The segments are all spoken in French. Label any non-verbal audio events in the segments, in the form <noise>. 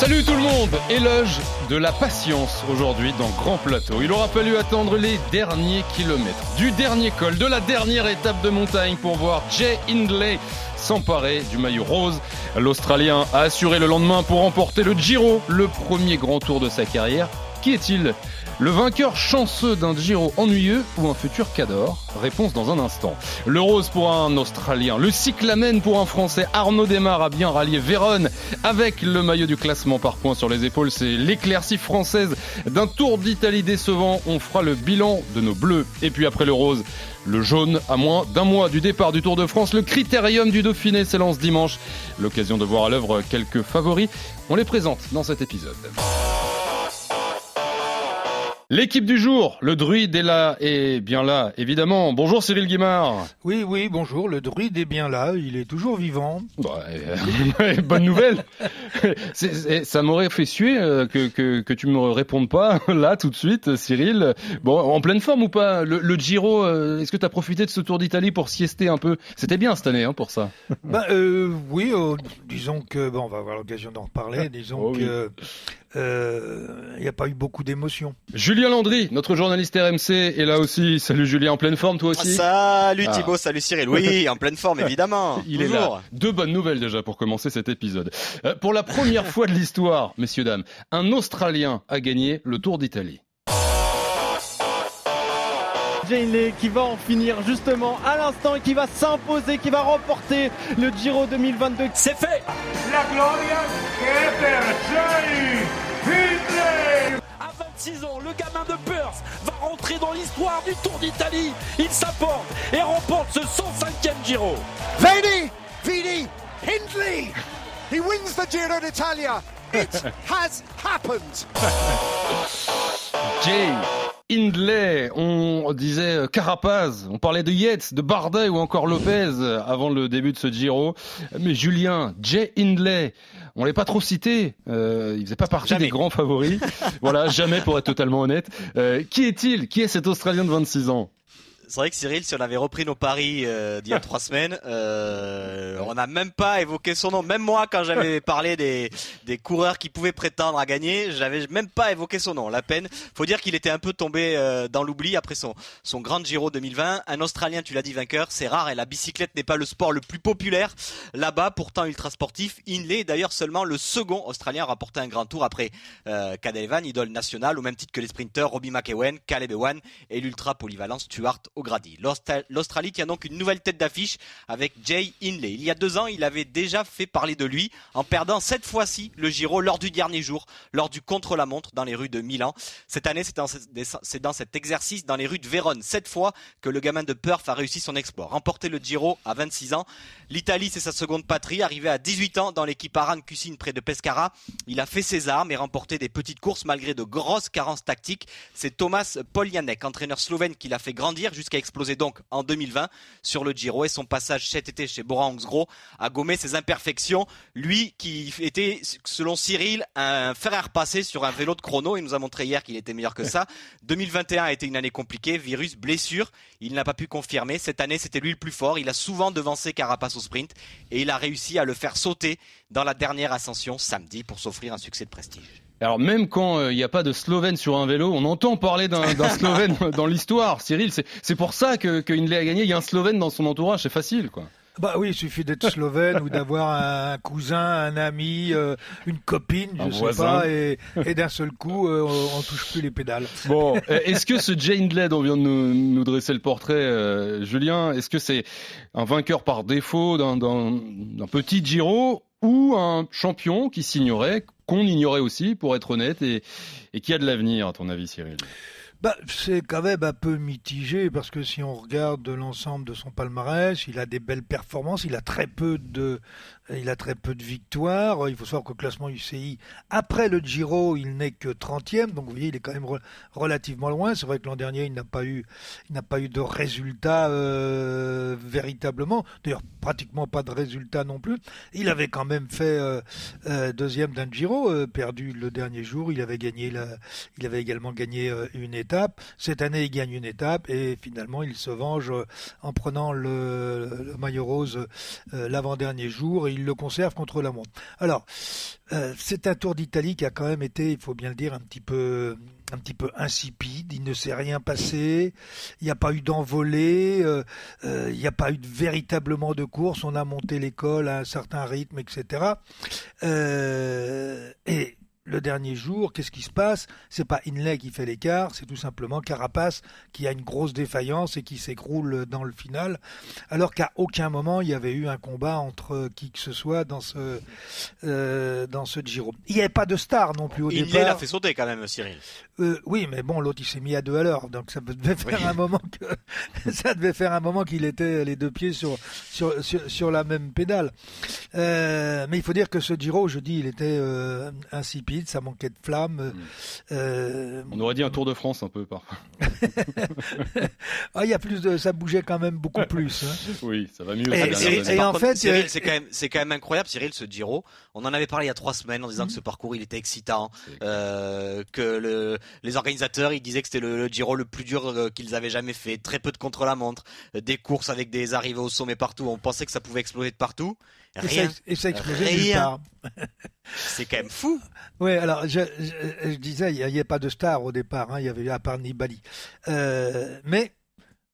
Salut tout le monde Éloge de la patience aujourd'hui dans Grand Plateau. Il aura fallu attendre les derniers kilomètres, du dernier col, de la dernière étape de montagne pour voir Jay Hindley s'emparer du maillot rose. L'Australien a assuré le lendemain pour remporter le Giro, le premier grand tour de sa carrière. Qui est-il Le vainqueur chanceux d'un Giro ennuyeux ou un futur Cador Réponse dans un instant. Le rose pour un Australien, le cyclamen pour un Français. Arnaud Desmar a bien rallié Vérone avec le maillot du classement par points sur les épaules. C'est l'éclaircie française d'un Tour d'Italie décevant. On fera le bilan de nos bleus. Et puis après le rose, le jaune, à moins d'un mois du départ du Tour de France, le critérium du Dauphiné s'élance dimanche. L'occasion de voir à l'œuvre quelques favoris. On les présente dans cet épisode. L'équipe du jour, le druide est là et bien là, évidemment. Bonjour Cyril Guimard. Oui, oui, bonjour, le druide est bien là, il est toujours vivant. Bah, euh, <laughs> bonne nouvelle. <laughs> Ça m'aurait fait suer euh, que, que, que tu me répondes pas <laughs> là tout de suite, Cyril. Bon, en pleine forme ou pas le, le Giro, euh, est-ce que tu as profité de ce Tour d'Italie pour siester un peu? C'était bien cette année hein, pour ça. Bah, euh, oui, euh, disons que, bon, on va avoir l'occasion d'en reparler, disons Oh que il n'y a pas eu beaucoup d'émotions. Julien Landry, notre journaliste RMC, est là aussi. Salut Julien, en pleine forme toi aussi Salut Ah. Thibaut, salut Cyril. Oui, <laughs> en pleine forme, évidemment. Il est là. Deux bonnes nouvelles déjà pour commencer cet épisode. Euh, pour la première fois de l'histoire, messieurs dames, un Australien a gagné le Tour d'Italie. Janley qui va en finir justement à l'instant et qui va s'imposer, qui va remporter le Giro 2022. C'est fait À 26 ans, le gamin de Perth va rentrer dans l'histoire du Tour d'Italie. Il s'apporte et remporte ce 105e Giro. Vini, Vini, Hindley. He wins the Giro d'Italia. It <laughs> has happened. Jay Hindley, on disait Carapaz, on parlait de Yates, de Bardet ou encore Lopez avant le début de ce Giro. Mais Julien, Jay Hindley, on l'est pas trop cité, euh, il faisait pas partie Jamais. des grands favoris. <laughs> voilà, jamais pour être totalement honnête. Euh, qui est-il? Qui est cet Australien de 26 ans? C'est vrai que Cyril, si on avait repris nos paris euh, d'il y a <laughs> trois semaines, euh, on n'a même pas évoqué son nom. Même moi, quand j'avais <laughs> parlé des, des coureurs qui pouvaient prétendre à gagner, j'avais même pas évoqué son nom. La peine. Faut dire qu'il était un peu tombé euh, dans l'oubli après son, son grand Giro 2020. Un Australien, tu l'as dit, vainqueur, c'est rare et la bicyclette n'est pas le sport le plus populaire là-bas, pourtant ultra sportif. Hindley est d'ailleurs seulement le second Australien à remporter un grand tour après euh, Cadel Evan, idole nationale, au même titre que les sprinteurs Robbie McEwen, Caleb Ewan et l'ultra polyvalent Stuart O'Grady. L'Austra- L'Australie tient donc une nouvelle tête d'affiche avec Jay Hindley. Il y a deux ans, il avait déjà fait parler de lui en perdant cette fois-ci le Giro lors du dernier jour, lors du contre-la-montre dans les rues de Milan. Cette année, c'est dans, dans cet exercice dans les rues de Vérone, cette fois que le gamin de Perth a réussi son exploit. Remporter le Giro à 26 ans. L'Italie, c'est sa seconde patrie. Arrivé à 18 ans dans l'équipe Aran Cuisine près de Pescara, il a fait ses armes et remporté des petites courses malgré de grosses carences tactiques. C'est Thomas Poljanek, entraîneur slovène, qui l'a fait grandir jusqu'à exploser donc en 2020 sur le Giro et son passage cet été chez Bora Hansgrohe a gommé ses imperfections. Lui qui était, selon Cyril, un fer à repasser sur un vélo de chrono. Il nous a montré hier qu'il était meilleur que ça. <laughs> 2021 a été une année compliquée, virus, blessure. Il n'a pas pu confirmer. Cette année, c'était lui le plus fort. Il a souvent devancé Carapace au sprint et il a réussi à le faire sauter dans la dernière ascension samedi pour s'offrir un succès de prestige. Alors même quand euh, il n'y a pas de Slovène sur un vélo, on entend parler d'un <laughs> Slovène dans l'histoire. Cyril, c'est c'est pour ça que, que Hindley a gagné. Il y a un Slovène dans son entourage, c'est facile quoi. Bah oui, il suffit d'être slovène ou d'avoir un cousin, un ami, euh, une copine, je Un sais voisin. pas, et, et d'un seul coup, euh, on, on touche plus les pédales. Bon, <laughs> euh, est-ce que ce Jay Hindley dont vient de nous, nous dresser le portrait, euh, Julien, est-ce que c'est un vainqueur par défaut d'un petit Giro ou un champion qui s'ignorait, qu'on ignorait aussi, pour être honnête, et, qui a de l'avenir, à ton avis, Cyril? Bah, c'est quand même un peu mitigé parce que si on regarde l'ensemble de son palmarès, il a des belles performances, il a très peu de il a très peu de victoires. Il faut savoir qu'au classement UCI, après le Giro, il n'est que 30e. Donc vous voyez, il est quand même relativement loin. C'est vrai que l'an dernier, il n'a pas eu, pas eu de résultats euh, véritablement. D'ailleurs, pratiquement pas de résultats non plus. Il avait quand même fait euh, euh, deuxième d'un Giro, perdu le dernier jour. Il avait gagné, également gagné une étape. Cette année, il gagne une étape et finalement, il se venge en prenant le, maillot rose l'avant-dernier jour le conserve contre la montre. Alors, euh, c'est un Tour d'Italie qui a quand même été, il faut bien le dire, un petit peu, insipide. Il ne s'est rien passé. Il n'y a pas eu d'envolée. Euh, euh, il n'y a pas eu véritablement de course. On a monté l'école à un certain rythme, etc. et le dernier jour, qu'est-ce qui se passe? C'est pas Inlay qui fait l'écart, c'est tout simplement Carapace qui a une grosse défaillance et qui s'écroule dans le final, alors qu'à aucun moment il y avait eu un combat entre qui que ce soit dans ce euh, dans ce Giro. Il n'y avait pas de star non plus au Inlay départ. l'a fait sauter quand même, Cyril. Euh, oui, mais bon, l'autre il s'est mis à deux à l'heure, donc ça devait faire un moment que <laughs> ça devait faire un moment qu'il était les deux pieds sur sur sur, la même pédale. Euh, mais il faut dire que ce Giro, je dis, il était insipide ça manquait de flamme. Mm. Euh, On aurait dit un Tour de France un peu parfois. <laughs> ah, il y a plus de, ça bougeait quand même beaucoup plus. Hein. <laughs> Oui, ça va mieux. Et, en fait, Cyril, c'est quand même, c'est quand même incroyable, Cyril, ce Giro. On en avait parlé il y a trois semaines en disant que mm. ce parcours il était excitant, euh, que le, les organisateurs ils disaient que c'était le, Giro le plus dur euh, qu'ils avaient jamais fait, très peu de contre-la-montre, des courses avec des arrivées au sommet partout. On pensait que ça pouvait exploser de partout. Rien. Et ça, explosait <laughs> C'est quand même fou. Oui, alors je, disais, il n'y avait pas de star au départ, hein, il y avait à part Nibali. Euh, mais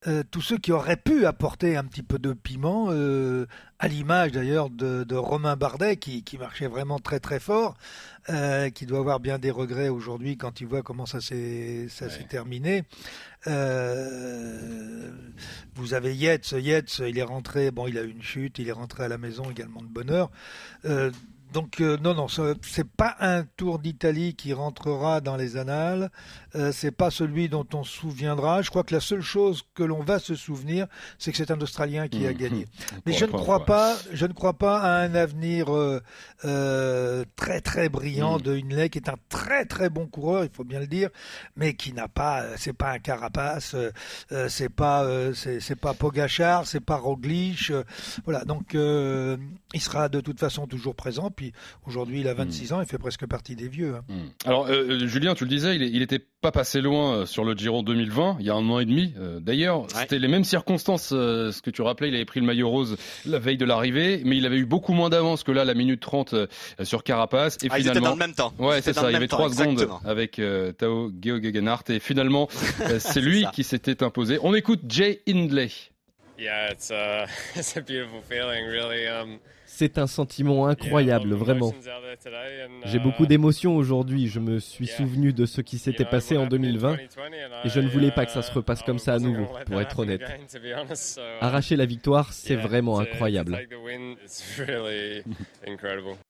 euh, tous ceux qui auraient pu apporter un petit peu de piment, euh, à l'image d'ailleurs de, Romain Bardet qui, marchait vraiment très très fort, euh, qui doit avoir bien des regrets aujourd'hui quand il voit comment ça s'est ça s'est terminé. vous avez Yates, Yates, il est rentré, bon il a eu une chute, il est rentré à la maison également de bonheur. Donc euh, non, non, c'est pas un Tour d'Italie qui rentrera dans les annales. Euh, c'est pas celui dont on se souviendra. Je crois que la seule chose que l'on va se souvenir, c'est que c'est un Australien qui a mmh. gagné. Mais je ne crois pas, je ne crois pas à un avenir euh, euh, très très brillant mmh. de Hinley, qui est un très très bon coureur, il faut bien le dire, mais qui n'a pas, c'est pas un Carapace, c'est pas, c'est pas Pogachar, c'est pas Roglic. voilà, donc il sera de toute façon toujours présent. Puis aujourd'hui, il a 26 hmm. ans, il fait presque partie des vieux. Hein. Hmm. Alors, euh, euh, Julien, tu le disais, il n'était pas passé loin euh, sur le Giro 2020, il y a un an et demi. D'ailleurs, c'était les mêmes circonstances. ce que tu rappelais, il avait pris le maillot rose la veille de l'arrivée, mais il avait eu beaucoup moins d'avance que là, la minute 30 sur Carapace. Et ah, finalement, ils étaient dans le même temps. Ouais, c'est ça. Il y avait 3 secondes avec Tao Geoghegan Et finalement, <laughs> c'est lui qui s'était imposé. On écoute Jay Hindley. Yeah, it's a, <laughs> it's a beautiful feeling, really. Um... C'est un sentiment incroyable, vraiment. J'ai beaucoup uh, d'émotions aujourd'hui. Je me suis souvenu de ce qui s'était passé en 2020 et je ne voulais pas que ça se repasse comme ça à nouveau, pour être honnête. Arracher la victoire, c'est vraiment incroyable.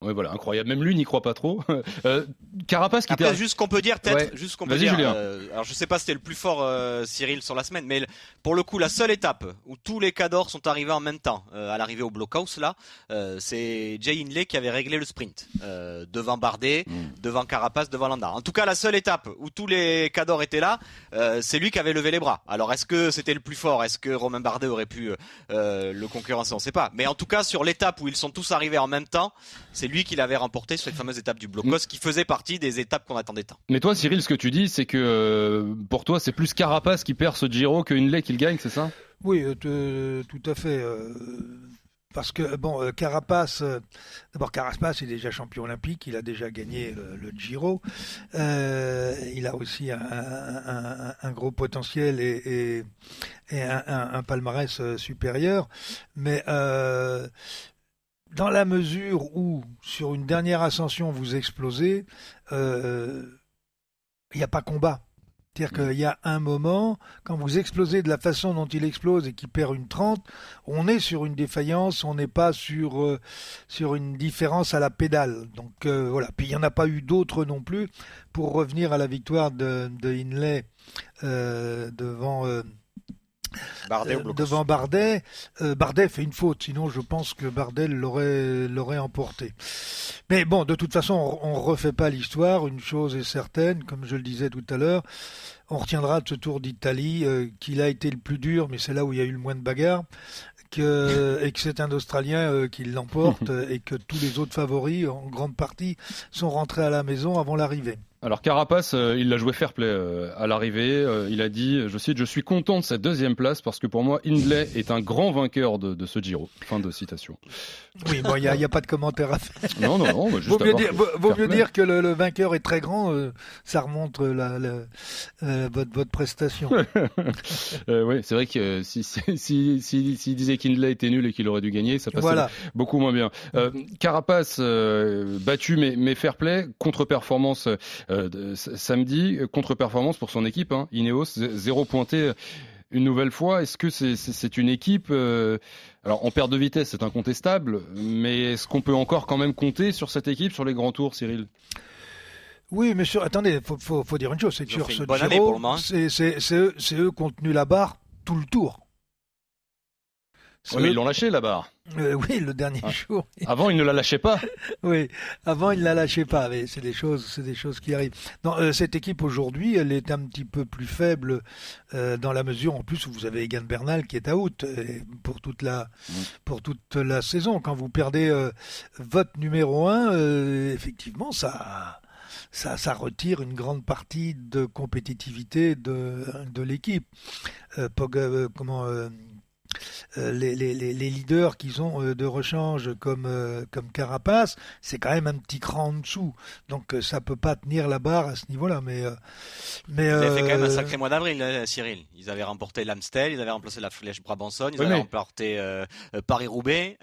oui, voilà, incroyable. Même lui n'y croit pas trop. <laughs> Euh, Carapace qui Après, juste qu'on peut dire, peut-être, juste qu'on peut dire. Euh, alors, je sais pas si c'était le plus fort, euh, Cyril, sur la semaine, mais pour le coup, la seule étape où tous les cadors sont arrivés en même temps, à l'arrivée au blockhouse, là, c'est Jay Hindley qui avait réglé le sprint euh, devant Bardet, mm. devant Carapace, devant Landa. En tout cas, la seule étape où tous les cadors étaient là, euh, c'est lui qui avait levé les bras. Alors, est-ce que c'était le plus fort? Est-ce que Romain Bardet aurait pu euh, le concurrencer? On ne sait pas. Mais en tout cas, sur l'étape où ils sont tous arrivés en même temps, c'est lui qui l'avait remporté sur cette fameuse étape du Blocos, mm. qui faisait partie des étapes qu'on attendait tant. Mais toi, Cyril, ce que tu dis, c'est que pour toi, c'est plus Carapace qui perd ce Giro que Hindley qui le gagne, c'est ça? Oui, tout à fait parce que bon, euh, Carapace, euh, d'abord Carapace est déjà champion olympique, il a déjà gagné le, Giro, euh, il a aussi un, gros potentiel et, un, palmarès supérieur, mais dans la mesure où sur une dernière ascension vous explosez, il n'y a pas combat. C'est-à-dire mm. qu'il y a un moment, quand vous explosez de la façon dont il explose et qu'il perd une 30, on est sur une défaillance, on n'est pas sur, euh, sur une différence à la pédale. Donc euh, voilà. Puis il n'y en a pas eu d'autres non plus. Pour revenir à la victoire de, de Inlay euh, devant, Bardet devant Bardet. Bardet fait une faute, sinon je pense que Bardet l'aurait l'aurait emporté. Mais bon, de toute façon, on, on refait pas l'histoire. Une chose est certaine, comme je le disais tout à l'heure, on retiendra de ce Tour d'Italie qu'il a été le plus dur, mais c'est là où il y a eu le moins de bagarres que, <laughs> et que c'est un Australien euh, qui l'emporte et que tous les autres favoris, en grande partie, sont rentrés à la maison avant l'arrivée. Alors Carapace, euh, il l'a joué fair play euh, à l'arrivée. Euh, il a dit, je cite, je suis content de cette deuxième place parce que pour moi, Hindley est un grand vainqueur de, ce Giro. Fin de citation. Oui, bon, il n'y a, pas de commentaire à faire. Non, non, non. juste vaut mieux, dire, vaut, mieux dire, que le, vainqueur est très grand. ça remonte la, votre, votre, prestation. <laughs> oui, c'est vrai que si, si, si, si, disait qu'Hindley était nul et qu'il aurait dû gagner, ça passait beaucoup moins bien. Carapace battu mais, mais fair play, contre-performance euh, samedi, contre-performance pour son équipe, hein, Ineos, zéro pointé une nouvelle fois. Est-ce que c'est une équipe euh, Alors en perte de vitesse, c'est incontestable, mais est-ce qu'on peut encore quand même compter sur cette équipe sur les grands tours, Cyril? Oui, mais attendez, faut, faut, dire une chose, c'est que sur ce Giro, c'est eux qui ont tenu la barre tout le tour. Oui, mais ils l'ont lâché la barre. Euh, oui, le dernier ah. jour. Avant, il ne la lâchait pas. <laughs> oui, avant, il ne la lâchait pas. Mais c'est des choses, c'est des choses qui arrivent. Non, euh, cette équipe aujourd'hui, elle est un petit peu plus faible euh, dans la mesure, en plus, où vous avez Egan Bernal qui est out pour toute la, mm. pour toute la saison. Quand vous perdez votre numéro un, effectivement, ça. Ça, ça, retire une grande partie de compétitivité de, de l'équipe. comment euh, les, les, les, leaders qu'ils ont euh, de rechange comme, euh, comme Carapace, c'est quand même un petit cran en dessous. Donc ça peut pas tenir la barre à ce niveau-là. Mais, mais, ils avaient fait quand même un sacré mois d'avril, Cyril. Ils avaient remporté l'Amstel, ils avaient remplacé la Flèche Brabanson, ils avaient remporté Paris-Roubaix.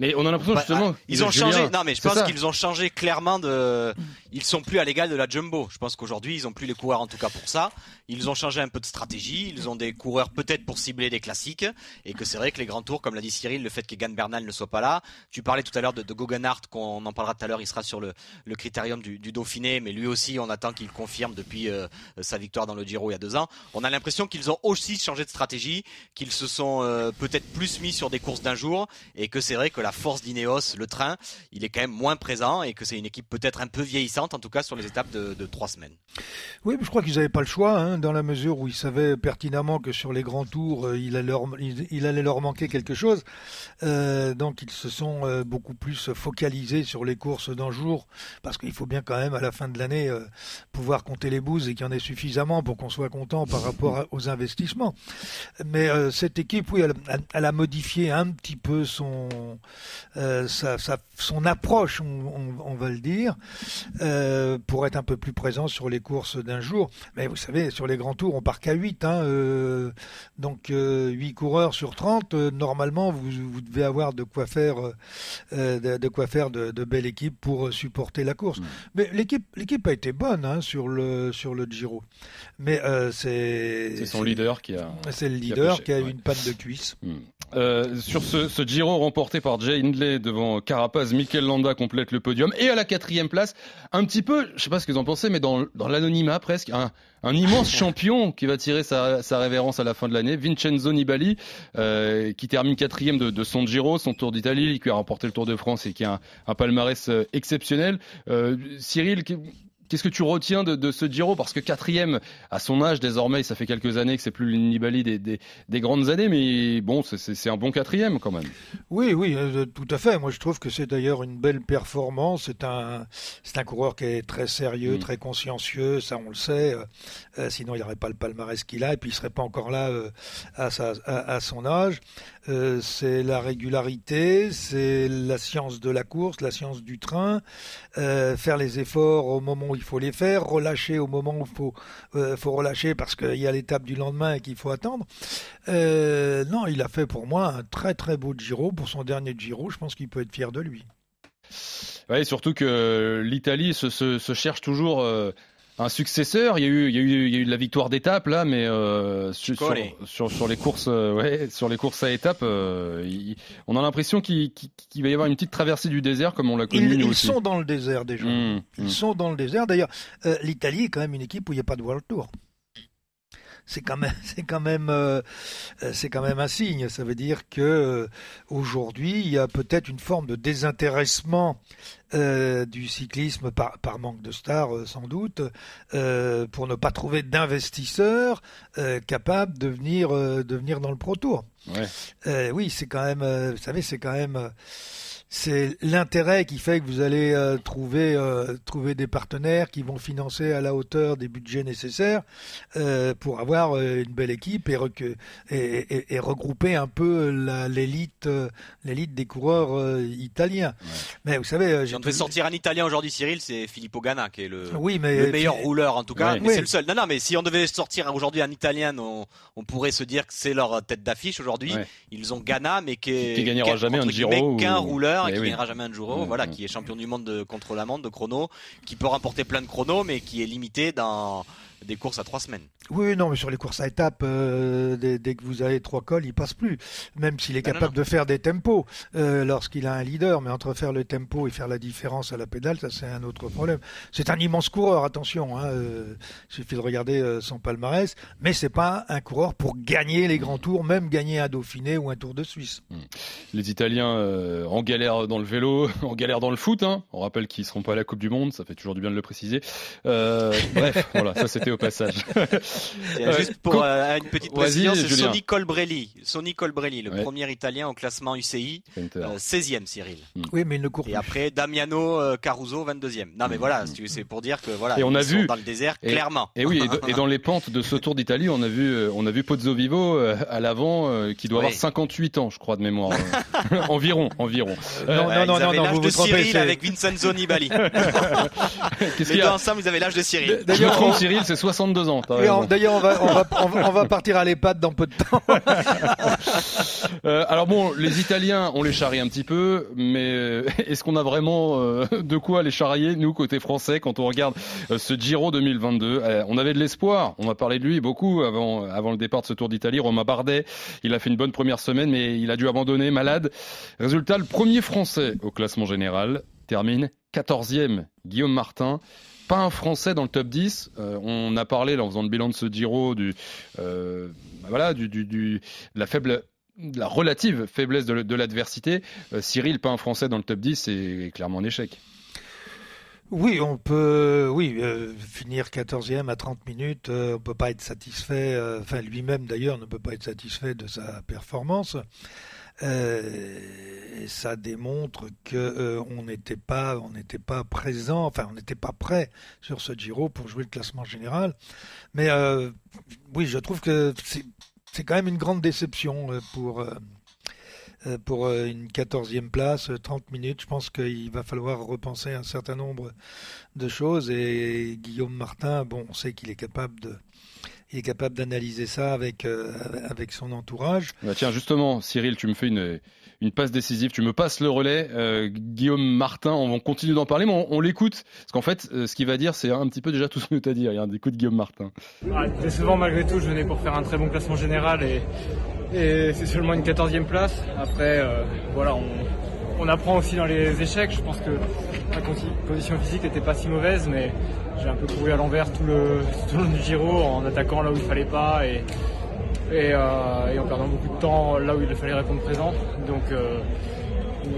Mais on a l'impression bah, justement. Ah, ils ont changé. Non, mais je pense qu'ils ont changé clairement de. Ils sont plus à l'égal de la Jumbo. Je pense qu'aujourd'hui, ils ont plus les coureurs en tout cas pour ça. Ils ont changé un peu de stratégie. Ils ont des coureurs peut-être pour cibler des classiques et que c'est vrai que les grands tours, comme l'a dit Cyril, le fait qu'Egan Bernal ne soit pas là. Tu parlais tout à l'heure de, de Guggenhardt, qu'on en parlera tout à l'heure, il sera sur le, critérium du, du, Dauphiné, mais lui aussi, on attend qu'il confirme depuis euh, sa victoire dans le Giro il y a deux ans. On a l'impression qu'ils ont aussi changé de stratégie, qu'ils se sont euh, peut-être plus mis sur des courses d'un jour, et que c'est vrai que la force d'Ineos, le train, il est quand même moins présent, et que c'est une équipe peut-être un peu vieillissante, en tout cas sur les étapes de, de trois semaines. Oui, je crois qu'ils n'avaient pas le choix, hein, dans la mesure où ils savaient pertinemment que sur les grands tours, euh, il, allait leur, manquer quelque chose. Euh, donc ils se sont euh, beaucoup plus focalisés sur les courses d'un jour, parce qu'il faut bien quand même à la fin de l'année pouvoir compter les bouses et qu'il y en ait suffisamment pour qu'on soit content par rapport aux investissements. Mais cette équipe, oui, elle, a modifié un petit peu son approche, on, va le dire, pour être un peu plus présent sur les courses d'un jour. Mais vous savez, sur les grands tours, on part qu'à 8, hein, donc 8 coureurs sur 30 normalement, vous, vous, devez avoir de quoi faire, euh, de, quoi faire de, de belles équipes pour euh, supporter la course. Mais l'équipe, l'équipe a été bonne hein, sur le sur le Giro. Mais euh, c'est c'est son leader qui a c'est le leader qui a, eu une panne de cuisse. Euh, sur ce, ce, Giro remporté par Jay Hindley devant Carapaz, Mikel Landa complète le podium et à la quatrième place, un petit peu, je sais pas ce que vous en pensez, mais dans, dans l'anonymat presque, un, un immense <laughs> champion qui va tirer sa, sa, révérence à la fin de l'année, Vincenzo Nibali, euh, qui termine quatrième de, de, son Giro, son Tour d'Italie, qui a remporté le Tour de France et qui a un, un palmarès euh, exceptionnel. Euh, Cyril, Qu'est-ce que tu retiens de, de, ce Giro? Parce que quatrième, à son âge désormais, ça fait quelques années que c'est plus le Nibali des, des, des, grandes années, mais bon, c'est un bon quatrième quand même. Oui, oui, euh, tout à fait. Moi, je trouve que c'est d'ailleurs une belle performance. C'est un, c'est un coureur qui est très sérieux, mm. très consciencieux, ça on le sait. Euh, euh, sinon, il n'y aurait pas le palmarès qu'il a, et puis il serait pas encore là à, sa, à, à, son âge. c'est la régularité, c'est la science de la course, la science du train, faire les efforts au moment où il faut les faire, relâcher au moment où il faut, euh, faut relâcher parce qu'il y a l'étape du lendemain et qu'il faut attendre. Euh, non, il a fait pour moi un très très beau Giro. Pour son dernier Giro, je pense qu'il peut être fier de lui. Oui, surtout que l'Italie se, cherche toujours euh, un successeur. Il y a eu, il y a eu, il y a eu de la victoire d'étape là, mais euh, sur, sur, sur, les courses, euh, ouais, sur les courses à étapes, euh, on a l'impression qu'il va y avoir une petite traversée du désert comme on l'a connu ils, nous ils sont dans le désert déjà. Mmh, ils mmh. sont dans le désert. D'ailleurs, l'Italie est quand même une équipe où il n'y a pas de World Tour. C'est quand même, c'est quand même, euh, c'est quand même un signe. Ça veut dire que euh, aujourd'hui, il y a peut-être une forme de désintéressement euh, du cyclisme par, par, manque de stars sans doute, euh, pour ne pas trouver d'investisseurs euh, capables de venir, de venir dans le Pro Tour. Ouais. oui, c'est quand même, vous savez, c'est quand même c'est l'intérêt qui fait que vous allez euh, trouver euh, trouver des partenaires qui vont financer à la hauteur des budgets nécessaires euh, pour avoir une belle équipe et, et, et, regrouper un peu l'élite l'élite des coureurs italiens. Mais vous savez, si on devait sortir un Italien aujourd'hui, Cyril, c'est Filippo Ganna qui est le, oui, mais le meilleur rouleur en tout cas. Mais c'est le seul. Non, non, mais si on devait sortir aujourd'hui un Italien, on, on pourrait se dire que c'est leur tête d'affiche aujourd'hui. Ils ont Ganna, mais qui, qui, gagnera jamais un Giro qu'un rouleur qui ne gagnera jamais un Giro, voilà, qui est champion du monde de, contre la montre de chrono, qui peut remporter plein de chronos, mais qui est limité dans des courses à trois semaines. Oui, non, mais sur les courses à étapes, euh, dès, que vous avez trois cols, il passe plus. Même s'il est capable de faire des tempos euh, lorsqu'il a un leader, mais entre faire le tempo et faire la différence à la pédale, ça c'est un autre problème. C'est un immense coureur, attention. Hein, euh, il suffit de regarder son palmarès, mais c'est pas un coureur pour gagner les grands tours, même gagner un Dauphiné ou un Tour de Suisse. Hmm. Les Italiens en galère dans le vélo, <laughs> en galère dans le foot. Hein. On rappelle qu'ils seront pas à la Coupe du Monde, ça fait toujours du bien de le préciser. bref, <laughs> voilà, ça c'était au passage. <laughs> juste pour euh, une petite précision, c'est Sonny Colbrelli. Sonny Colbrelli, le premier italien au classement UCI, 16e Cyril. Hmm. Oui, mais il ne court Et après Damiano euh, Caruso, 22e. Non, mais hmm. voilà, c'est pour dire que voilà, et on a vu dans le désert clairement. Et oui, et, dans <laughs> les pentes de ce Tour d'Italie, on a vu, euh, on a vu Pozzo Vivo à l'avant, qui doit avoir 58 ans, je crois de mémoire, <laughs> environ, environ. non, non, non, non, l'âge de Cyril avec Vincenzo Nibali. les deux ensemble, ils avaient l'âge de Cyril. D'ailleurs, Cyril, c'est 62 ans. D'ailleurs, on va, on, va, on, va, partir à l'EHPAD dans peu de temps. <laughs> euh, alors bon, les Italiens, on les charrie un petit peu, mais euh, est-ce qu'on a vraiment euh, de quoi les charrier, nous, côté français, quand on regarde euh, ce Giro 2022 On avait de l'espoir, on a parlé de lui beaucoup avant, avant le départ de ce Tour d'Italie. Romain Bardet, il a fait une bonne première semaine, mais il a dû abandonner, malade. Résultat, le premier français au classement général termine 14e, Guillaume Martin pas un Français dans le top 10. Euh, on a parlé, là, en faisant le bilan de ce Giro, du, euh, voilà, du, du, du, la faible la relative faiblesse de, l'adversité. Euh, Cyril, pas un Français dans le top 10, c'est clairement un échec. Oui, on peut, oui, finir 14e à 30 minutes, on peut pas être satisfait. enfin, lui-même d'ailleurs ne peut pas être satisfait de sa performance. Euh, ça démontre que euh, on n'était pas, pas présent, enfin on n'était pas prêt sur ce Giro pour jouer le classement général. Mais euh, oui, je trouve que c'est quand même une grande déception pour pour une quatorzième place, 30 minutes. Je pense qu'il va falloir repenser un certain nombre de choses. Et Guillaume Martin, bon, on sait qu'il est capable de il est capable d'analyser ça avec, euh, avec son entourage. Bah tiens, justement, Cyril, tu me fais une, une passe décisive, tu me passes le relais. Euh, Guillaume Martin, on, continue d'en parler, mais on, l'écoute. Parce qu'en fait, euh, ce qu'il va dire, c'est un petit peu déjà tout ce que tu as dit. Regarde, écoute Guillaume Martin. Ouais, souvent, malgré tout, je venais pour faire un très bon classement général et, et c'est seulement une 14e place. Après, voilà, on, on apprend aussi dans les échecs. Je pense que la condition physique n'était pas si mauvaise, mais j'ai un peu couru à l'envers <laughs> tout le, long du Giro en attaquant là où il fallait pas et, et, euh, en perdant beaucoup de temps là où il fallait répondre présent. Donc, euh,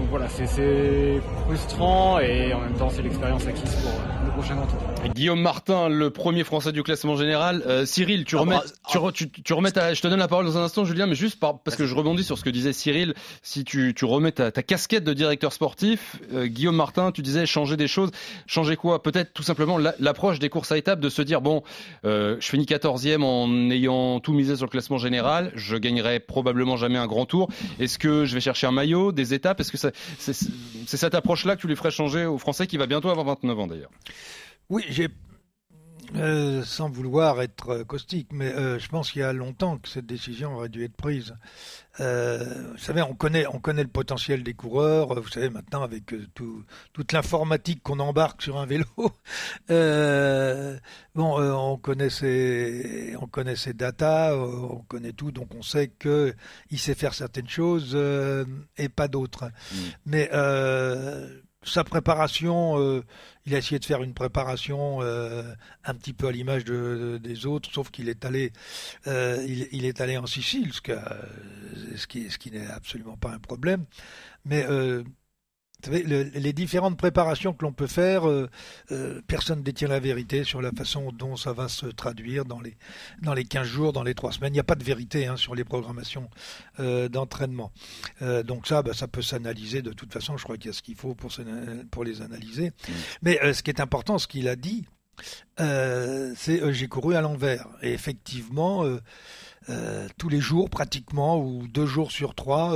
voilà, c'est frustrant et en même temps c'est l'expérience acquise pour le prochain Tour. Guillaume Martin, le premier Français du classement général. Euh, Cyril, tu remets, bah, ah. tu, tu, remets ta, je te donne la parole dans un instant, Julien, mais juste parce que je rebondis sur ce que disait Cyril. Si tu, tu remets ta, ta casquette de directeur sportif, euh, Guillaume Martin, tu disais changer des choses. Changer quoi? Peut-être tout simplement l'approche des courses à étapes, de se dire bon, euh, je finis 14e en ayant tout misé sur le classement général, je gagnerai probablement jamais un grand tour. Est-ce que je vais chercher un maillot, des étapes? Est-ce que c'est cette approche-là que tu lui ferais changer aux Français qui va bientôt avoir 29 ans d'ailleurs? Oui, j'ai euh, sans vouloir être euh, caustique, mais euh, je pense qu'il y a longtemps que cette décision aurait dû être prise. vous savez, on connaît, on connaît le potentiel des coureurs. Vous savez maintenant avec toute l'informatique qu'on embarque sur un vélo. <laughs> bon, on connaît ses, on connaît ses data, on connaît tout, donc on sait que il sait faire certaines choses et pas d'autres. Mm. Mais sa préparation, euh, il a essayé de faire une préparation euh, un petit peu à l'image de, des autres, sauf qu'il est allé, euh, il, est allé en Sicile, ce, ce qui, ce qui n'est absolument pas un problème. Mais les différentes préparations que l'on peut faire, euh, euh, personne ne détient la vérité sur la façon dont ça va se traduire dans les, dans les 15 jours, dans les 3 semaines. Il n'y a pas de vérité hein, sur les programmations euh, d'entraînement. donc ça, bah, ça peut s'analyser de toute façon. Je crois qu'il y a ce qu'il faut pour, pour les analyser. Mmh. Mais ce qui est important, ce qu'il a dit, c'est j'ai couru à l'envers. Et effectivement, tous les jours pratiquement, ou deux jours sur trois,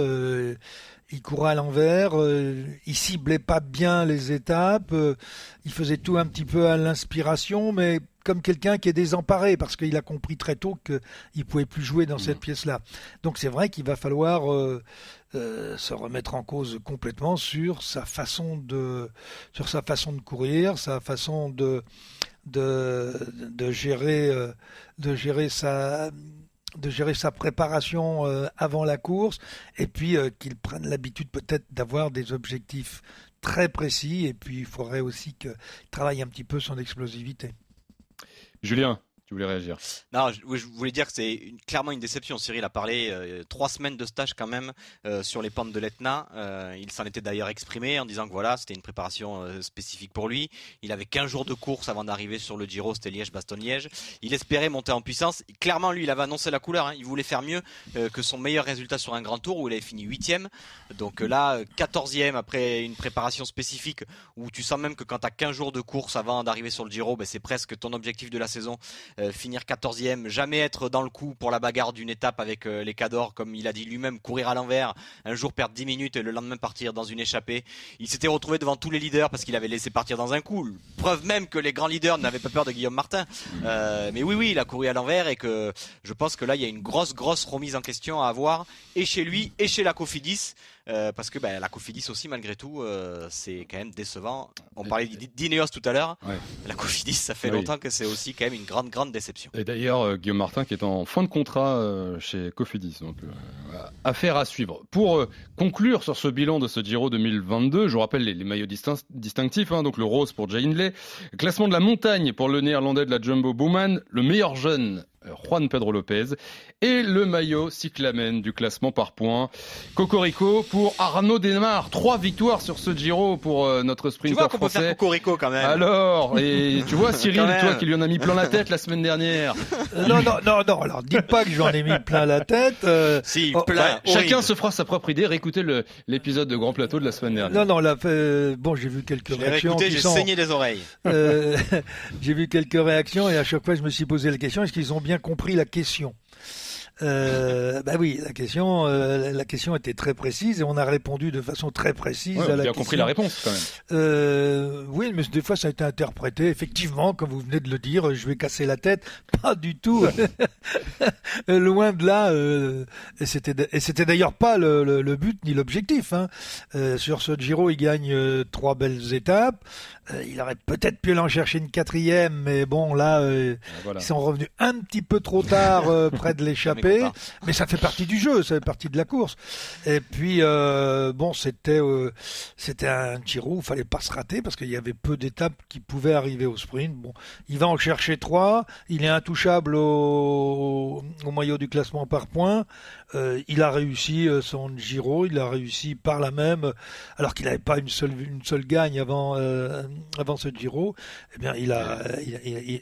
il courait à l'envers, euh, il ciblait pas bien les étapes, euh, il faisait tout un petit peu à l'inspiration, mais comme quelqu'un qui est désemparé parce qu'il a compris très tôt qu'il pouvait plus jouer dans cette mmh. pièce-là. Donc c'est vrai qu'il va falloir euh, se remettre en cause complètement sur sa façon de sur sa façon de courir, sa façon de de, de gérer de gérer sa de gérer sa préparation euh, avant la course et puis euh, qu'il prenne l'habitude peut-être d'avoir des objectifs très précis et puis il faudrait aussi qu'il travaille un petit peu son explosivité. Julien, tu voulais réagir Non, je, voulais dire que c'est clairement une déception. Cyril a parlé euh, trois semaines de stage quand même euh, sur les pentes de l'Etna. Euh, il s'en était d'ailleurs exprimé en disant que voilà, c'était une préparation spécifique pour lui. Il avait 15 jours de course avant d'arriver sur le Giro, c'était Liège-Bastogne-Liège. Il espérait monter en puissance. Clairement, lui, il avait annoncé la couleur. Hein. Il voulait faire mieux que son meilleur résultat sur un grand tour où il avait fini 8 Donc là, 14e après une préparation spécifique où tu sens même que quand tu as 15 jours de course avant d'arriver sur le Giro, ben, c'est presque ton objectif de la saison euh, finir 14e, jamais être dans le coup pour la bagarre d'une étape avec euh, les Cadors, comme il a dit lui-même, courir à l'envers, un jour perdre 10 minutes et le lendemain partir dans une échappée. Il s'était retrouvé devant tous les leaders parce qu'il avait laissé partir dans un coup. Preuve même que les grands leaders n'avaient pas peur de Guillaume Martin. Euh, mais oui, oui, il a couru à l'envers et que je pense que là, il y a une grosse, grosse remise en question à avoir et chez lui et chez la Cofidis. Euh, parce que ben, la Cofidis aussi, malgré tout, euh, c'est quand même décevant. On parlait d'Ineos tout à l'heure. La Cofidis, ça fait longtemps que c'est aussi quand même une grande, grande déception. Et d'ailleurs, euh, Guillaume Martin qui est en fin de contrat chez Cofidis. Donc, affaire à suivre. Pour conclure sur ce bilan de ce Giro 2022, je vous rappelle les, maillots distinctifs. Hein, donc le rose pour Jay Hindley. Classement de la montagne pour le néerlandais de la Jumbo Bowman. Le meilleur jeune Juan Pedro Lopez et le maillot cyclamen du classement par points. Cocorico pour Arnaud Desmar. Trois victoires sur ce Giro pour euh, notre sprinter tu vois qu'on Peut faire Cocorico quand même. Alors, et tu vois <laughs> Cyril, toi qui lui en a mis plein la tête la semaine dernière. non, non, non, non. Alors, dites pas que j'en ai mis plein la tête. Euh, si, oh, plein. chacun se fera sa propre idée. Réécoutez l'épisode de Grand Plateau de la semaine dernière. Non, non, là, euh, bon, j'ai vu quelques réactions. J'ai saigné les oreilles. <laughs> j'ai vu quelques réactions et à chaque fois, je me suis posé la question est-ce qu'ils ont bien compris la question euh, bah oui, la question, euh, la question était très précise et on a répondu de façon très précise à la question. compris la réponse quand même. Euh, oui, mais des fois ça a été interprété effectivement, comme vous venez de le dire, je vais casser la tête. Pas du tout. <laughs> Loin de là. Euh, et c'était et c'était d'ailleurs pas le, le, but ni l'objectif. Hein. Euh, sur ce Giro, il gagne euh, trois belles étapes. il aurait peut-être pu en chercher une quatrième, mais bon là, ils sont revenus un petit peu trop tard près de <laughs> l'échappée mais ça fait partie du jeu, ça fait partie de la course. Et puis euh, bon, c'était euh, c'était un Giro où il fallait pas se rater parce qu'il y avait peu d'étapes qui pouvaient arriver au sprint. Bon, il va en chercher trois, il est intouchable au, au maillot du classement par points. Euh, il a réussi euh, son Giro, il a réussi par la même, alors qu'il n'avait pas une seule une seule gagne avant euh, avant ce Giro. Eh bien, il a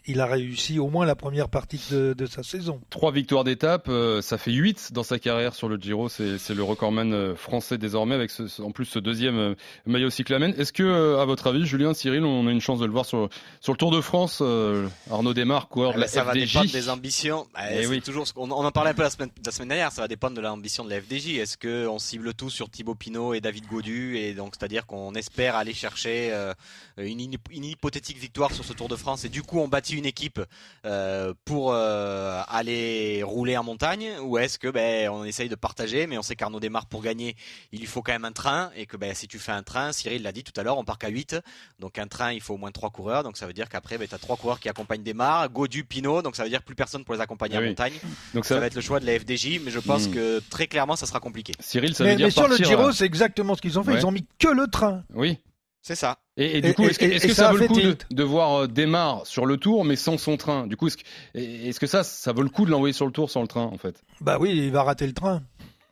il, a réussi au moins la première partie de, de sa saison. Trois victoires d'étape, ça fait huit dans sa carrière sur le Giro. C'est le recordman français désormais avec ce, en plus ce deuxième maillot cyclamen. Est-ce que, à votre avis, Julien, Cyril, on a une chance de le voir sur sur le Tour de France Arnaud Desmar, coureur de la ça FDJ. va dépendre des ambitions. Bah, eh oui. toujours, on, on, en parlait un peu la semaine, la semaine dernière. Ça va dépendre de l'ambition de la FDJ. Est-ce qu'on cible tout sur Thibaut Pinot et David Godu et donc c'est-à-dire qu'on espère aller chercher euh, une, hypothétique victoire sur ce Tour de France et du coup on bâtit une équipe euh, pour euh, aller rouler en montagne ou est-ce que ben on essaye de partager mais on sait qu'Arnaud démarre pour gagner il lui faut quand même un train et que ben si tu fais un train Cyril l'a dit tout à l'heure on part qu'à 8 donc un train il faut au moins trois coureurs. Donc ça veut dire qu'après ben, tu as trois coureurs qui accompagnent Desmar Godu Pinot. Donc ça veut dire plus personne pour les accompagner ah en montagne. Donc ça... va être le choix de la FDJ mais je pense hmm. que très clairement, ça sera compliqué. Cyril, ça veut dire mais sur le Giro, c'est exactement ce qu'ils ont fait. Ils ont mis que le train. Oui. C'est ça. Et, du coup, est-ce que, ça, vaut le coup de, voir euh, Desmar sur le tour, mais sans son train? Du coup, est-ce que, ça, ça vaut le coup de l'envoyer sur le tour sans le train, en fait? Bah oui, il va rater le train. <laughs>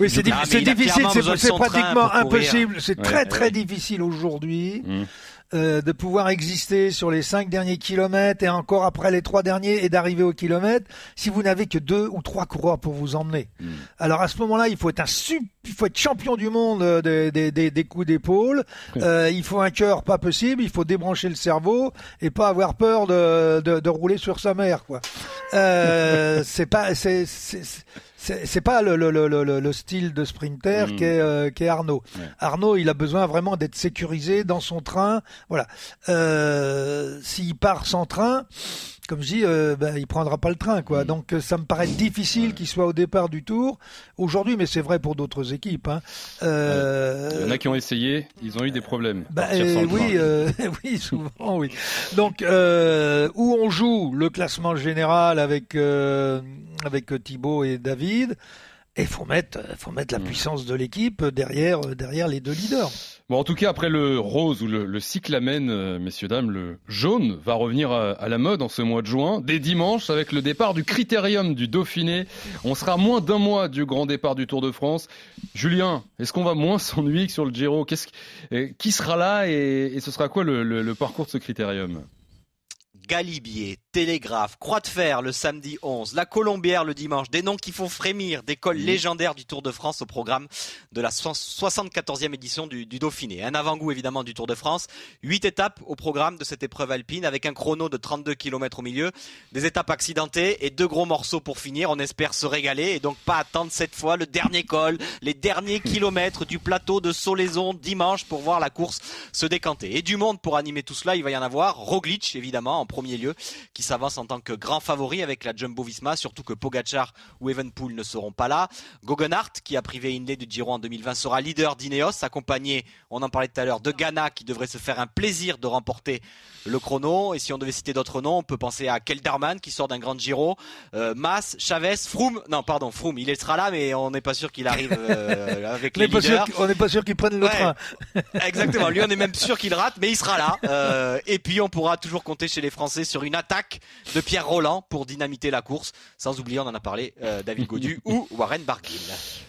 oui, c'est difficile, c'est pratiquement impossible. C'est très très difficile aujourd'hui. Mmh. Euh, de pouvoir exister sur les cinq derniers kilomètres et encore après les trois derniers et d'arriver au kilomètre si vous n'avez que deux ou trois coureurs pour vous emmener. Hmm. Alors à ce moment-là, il faut être un il faut être champion du monde euh, des, des, des, coups d'épaule. Euh, il faut un cœur pas possible. Il faut débrancher le cerveau et pas avoir peur de, de, de rouler sur sa mère, quoi. Euh, <laughs> c'est pas c'est c'est pas le, le, le, le, style de sprinter mmh. qu'est euh, Arnaud. Arnaud, il a besoin vraiment d'être sécurisé dans son train. Voilà. Euh, S'il part sans train, comme je dis, euh, ben, il prendra pas le train, quoi. Mm. Donc euh, ça me paraît difficile qu'il soit au départ du Tour aujourd'hui, mais c'est vrai pour d'autres équipes. Hein. Euh... Il y en a qui ont essayé, ils ont eu des problèmes. Bah, oui, euh, <laughs> oui, souvent, oui. Donc où on joue le classement général avec avec Thibaut et David? Et faut mettre, faut mettre la mm. puissance de l'équipe derrière, derrière les deux leaders. Bon, en tout cas, après le rose ou le, cyclamen, euh, messieurs, dames, le jaune va revenir à, la mode en ce mois de juin. Dès dimanche, avec le départ du Critérium du Dauphiné, on sera moins d'un mois du grand départ du Tour de France. Julien, est-ce qu'on va moins s'ennuyer que sur le Giro? Qu'est-ce, euh, Qui sera là et, ce sera quoi le parcours de ce Critérium? Galibier, Télégraphe, Croix de Fer le samedi 11, La Colombière le dimanche, des noms qui font frémir, des cols légendaires du Tour de France au programme de la 74e édition du, Dauphiné. Un avant-goût évidemment du Tour de France, huit étapes au programme de cette épreuve alpine avec un chrono de 32 km au milieu, des étapes accidentées et deux gros morceaux pour finir. On espère se régaler et donc pas attendre cette fois le dernier col, les derniers kilomètres du plateau de Solaison dimanche pour voir la course se décanter. Et du monde pour animer tout cela, il va y en avoir. Roglic évidemment en premier lieu, qui s'avance en tant que grand favori avec la Jumbo Visma, surtout que Pogachar ou Evenpool ne seront pas là. Goggenhardt, qui a privé Inlay du Giro en 2020, sera leader d'Ineos, accompagné, on en parlait tout à l'heure, de Ghana, qui devrait se faire un plaisir de remporter le chrono. Et si on devait citer d'autres noms, on peut penser à Kelderman, qui sort d'un grand Giro, euh, Mas, Chavez, Froome, non pardon, Froome, il sera là, mais on n'est pas sûr qu'il arrive euh, <laughs> avec les leaders. on n'est pas sûr qu'il prenne le train. exactement, lui on est même <laughs> sûr qu'il rate, mais il sera là. Euh, et puis on pourra toujours compter chez les Français sur une attaque de Pierre Roland pour dynamiter la course. Sans oublier, on en a parlé, euh, David <laughs> Godu ou Warren Barguil.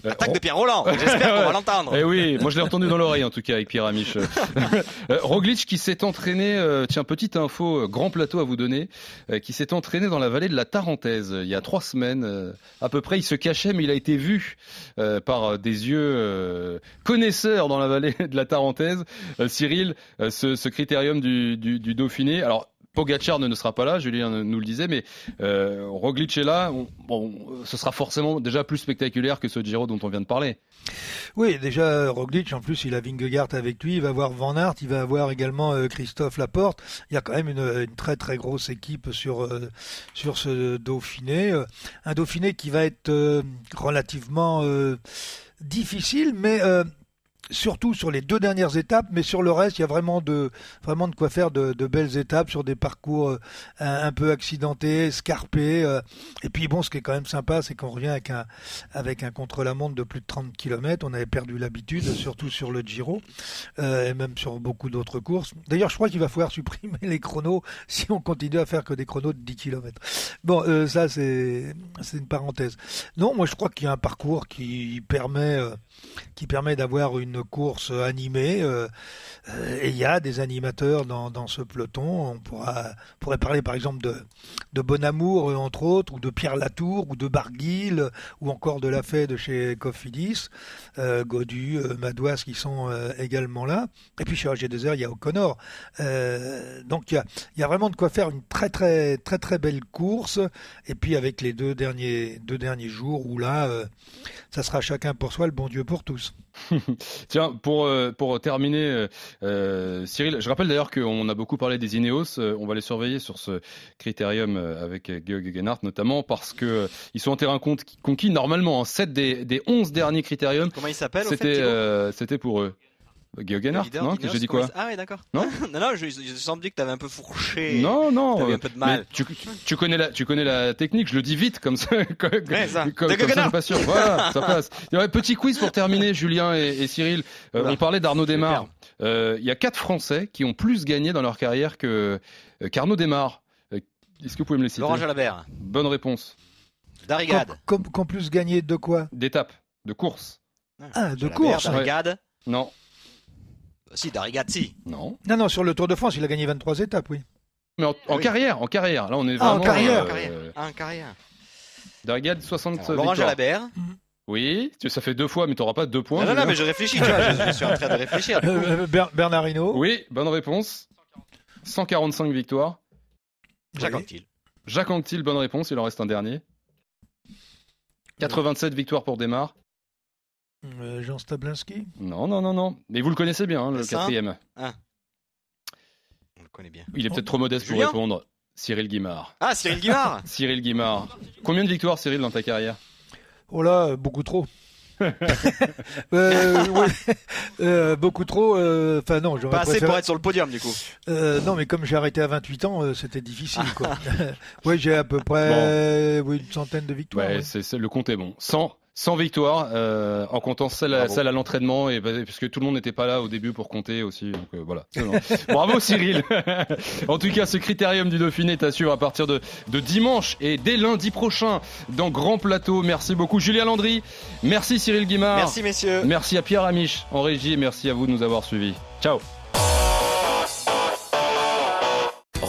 Euh, attaque de Pierre Roland. J'espère qu'on va l'entendre. Eh oui, moi je l'ai entendu dans l'oreille en tout cas avec Pierre Amiche. <laughs> Euh, Roglic qui s'est entraîné, tiens petite info, grand plateau à vous donner, qui s'est entraîné dans la vallée de la Tarentaise il y a trois semaines à peu près. Il se cachait, mais il a été vu par des yeux connaisseurs dans la vallée <laughs> de la Tarentaise. Cyril, ce, ce critérium du, du, du Dauphiné. Alors Pogacar ne, sera pas là, Julien nous le disait, mais euh, Roglic est là. bon, ce sera forcément déjà plus spectaculaire que ce Giro dont on vient de parler. Oui, déjà Roglic, en plus, il a Vingegaard avec lui, il va avoir Van Aert, il va avoir également euh, Christophe Laporte. Il y a quand même une, très très grosse équipe sur euh, sur ce Dauphiné, un Dauphiné qui va être relativement difficile, mais surtout sur les deux dernières étapes, mais sur le reste, il y a vraiment de, vraiment de quoi faire de, belles étapes sur des parcours euh, un, peu accidentés, escarpés. Euh. et puis bon, ce qui est quand même sympa, c'est qu'on revient avec un, avec un contre-la-montre de plus de 30 km. On avait perdu l'habitude, <laughs> surtout sur le Giro, euh, et même sur beaucoup d'autres courses. D'ailleurs, je crois qu'il va falloir supprimer les chronos <laughs> si on continue à faire que des chronos de 10 km. Bon, ça, c'est, c'est une parenthèse. Non, moi, je crois qu'il y a un parcours qui permet, qui permet d'avoir une course animée. Euh, euh, et il y a des animateurs dans, ce peloton. On pourra, pourrait parler par exemple de, de Bonamour, entre autres, ou de Pierre Latour, ou de Barguil, ou encore de la Fée de chez Cofidis, euh, Godu, euh, Madouas qui sont également là. Et puis chez AG2R, il y a O'Connor. donc il y, a, il y a vraiment de quoi faire une très très très très belle course. Et puis avec les deux derniers, deux derniers jours où là, ça sera chacun pour soi, le bon Dieu pour tous. <laughs> Tiens, pour, euh, pour terminer, euh, euh, Cyril, je rappelle d'ailleurs qu'on a beaucoup parlé des Ineos. on va les surveiller sur ce critérium avec Georg Gennart notamment parce que ils sont en terrain conquis normalement en 7 des, des 11 derniers critériums. Comment ils s'appellent c'était pour eux. Guillaume Gennard, non J'ai dit quoi Ah ouais, d'accord. Non <laughs> Non, non, je, je semblais que t'avais un peu fourché. Non, non. T'avais un peu de mal. Tu, tu, connais la, tu connais la technique, je le dis vite, comme ça. <laughs> comme, Ouais, ça. comme, comme ça, je pas sûr. Voilà, ça <laughs> passe. Il y aurait petit quiz pour terminer, Julien et, et Cyril. Euh, on parlait d'Arnaud Desmar. Euh, Il y a quatre Français qui ont plus gagné dans leur carrière que euh, qu'Arnaud Desmar. Est-ce que vous pouvez me les citer? Laurent Jalabert. Bonne réponse. Darigade. Qu'en qu'en plus gagné de quoi? D'étape, de course. Ah, de Jalabert, course. Darigade. Non, Si, Darigade, si. non. Non, non, sur le Tour de France, il a gagné 23 étapes, oui. Mais en, en Oui. carrière, en carrière. Là, on est Ah, en vraiment. carrière. En carrière. euh, Ah, en carrière. Darigade, 60 Alors, Laurent. Jalabert. Oui, tu- ça fait deux fois, mais tu n'auras pas deux points. Non, non, mais je réfléchis, tu vois, je, je suis en train de réfléchir. <laughs> Euh, Ber- Bernard Hinault. Oui, bonne réponse. 145 victoires. Jacques Oui. Anquetil. Jacques Anquetil, bonne réponse, il en reste un dernier. 87 victoires pour Desmar. Euh, Jean Stablinski. Non, non, non, non. Mais vous le connaissez bien, hein, le quatrième. On le connaît bien. Il est peut-être trop modeste pour répondre. Cyril Guimard. Ah, Cyril Guimard <laughs> Cyril Guimard. Combien de victoires, Cyril, dans ta carrière? Oh là, beaucoup trop. <laughs> euh. Euh, beaucoup trop. euh, Enfin non, j'aurais Pas assez préféré- pour être sur le podium, du coup. Euh, non, mais comme j'ai arrêté à 28 ans, euh, c'était difficile. Quoi. <laughs> oui, j'ai à peu près oui, une centaine de victoires. Ouais, ouais. le compte est bon. 100, 100 victoires, euh, en comptant celle, à- celle à l'entraînement, et bah, parce que tout le monde n'était pas là au début pour compter aussi. Donc euh, voilà. Bravo Cyril. <laughs> en tout cas, ce critérium du Dauphiné est à suivre à partir de, de dimanche et dès lundi prochain dans Grand Plateau. Merci beaucoup Julien Landry. Merci Cyril Guimard. Merci, messieurs. Merci à Pierre Amiche en régie et merci à vous de nous avoir suivis. Ciao.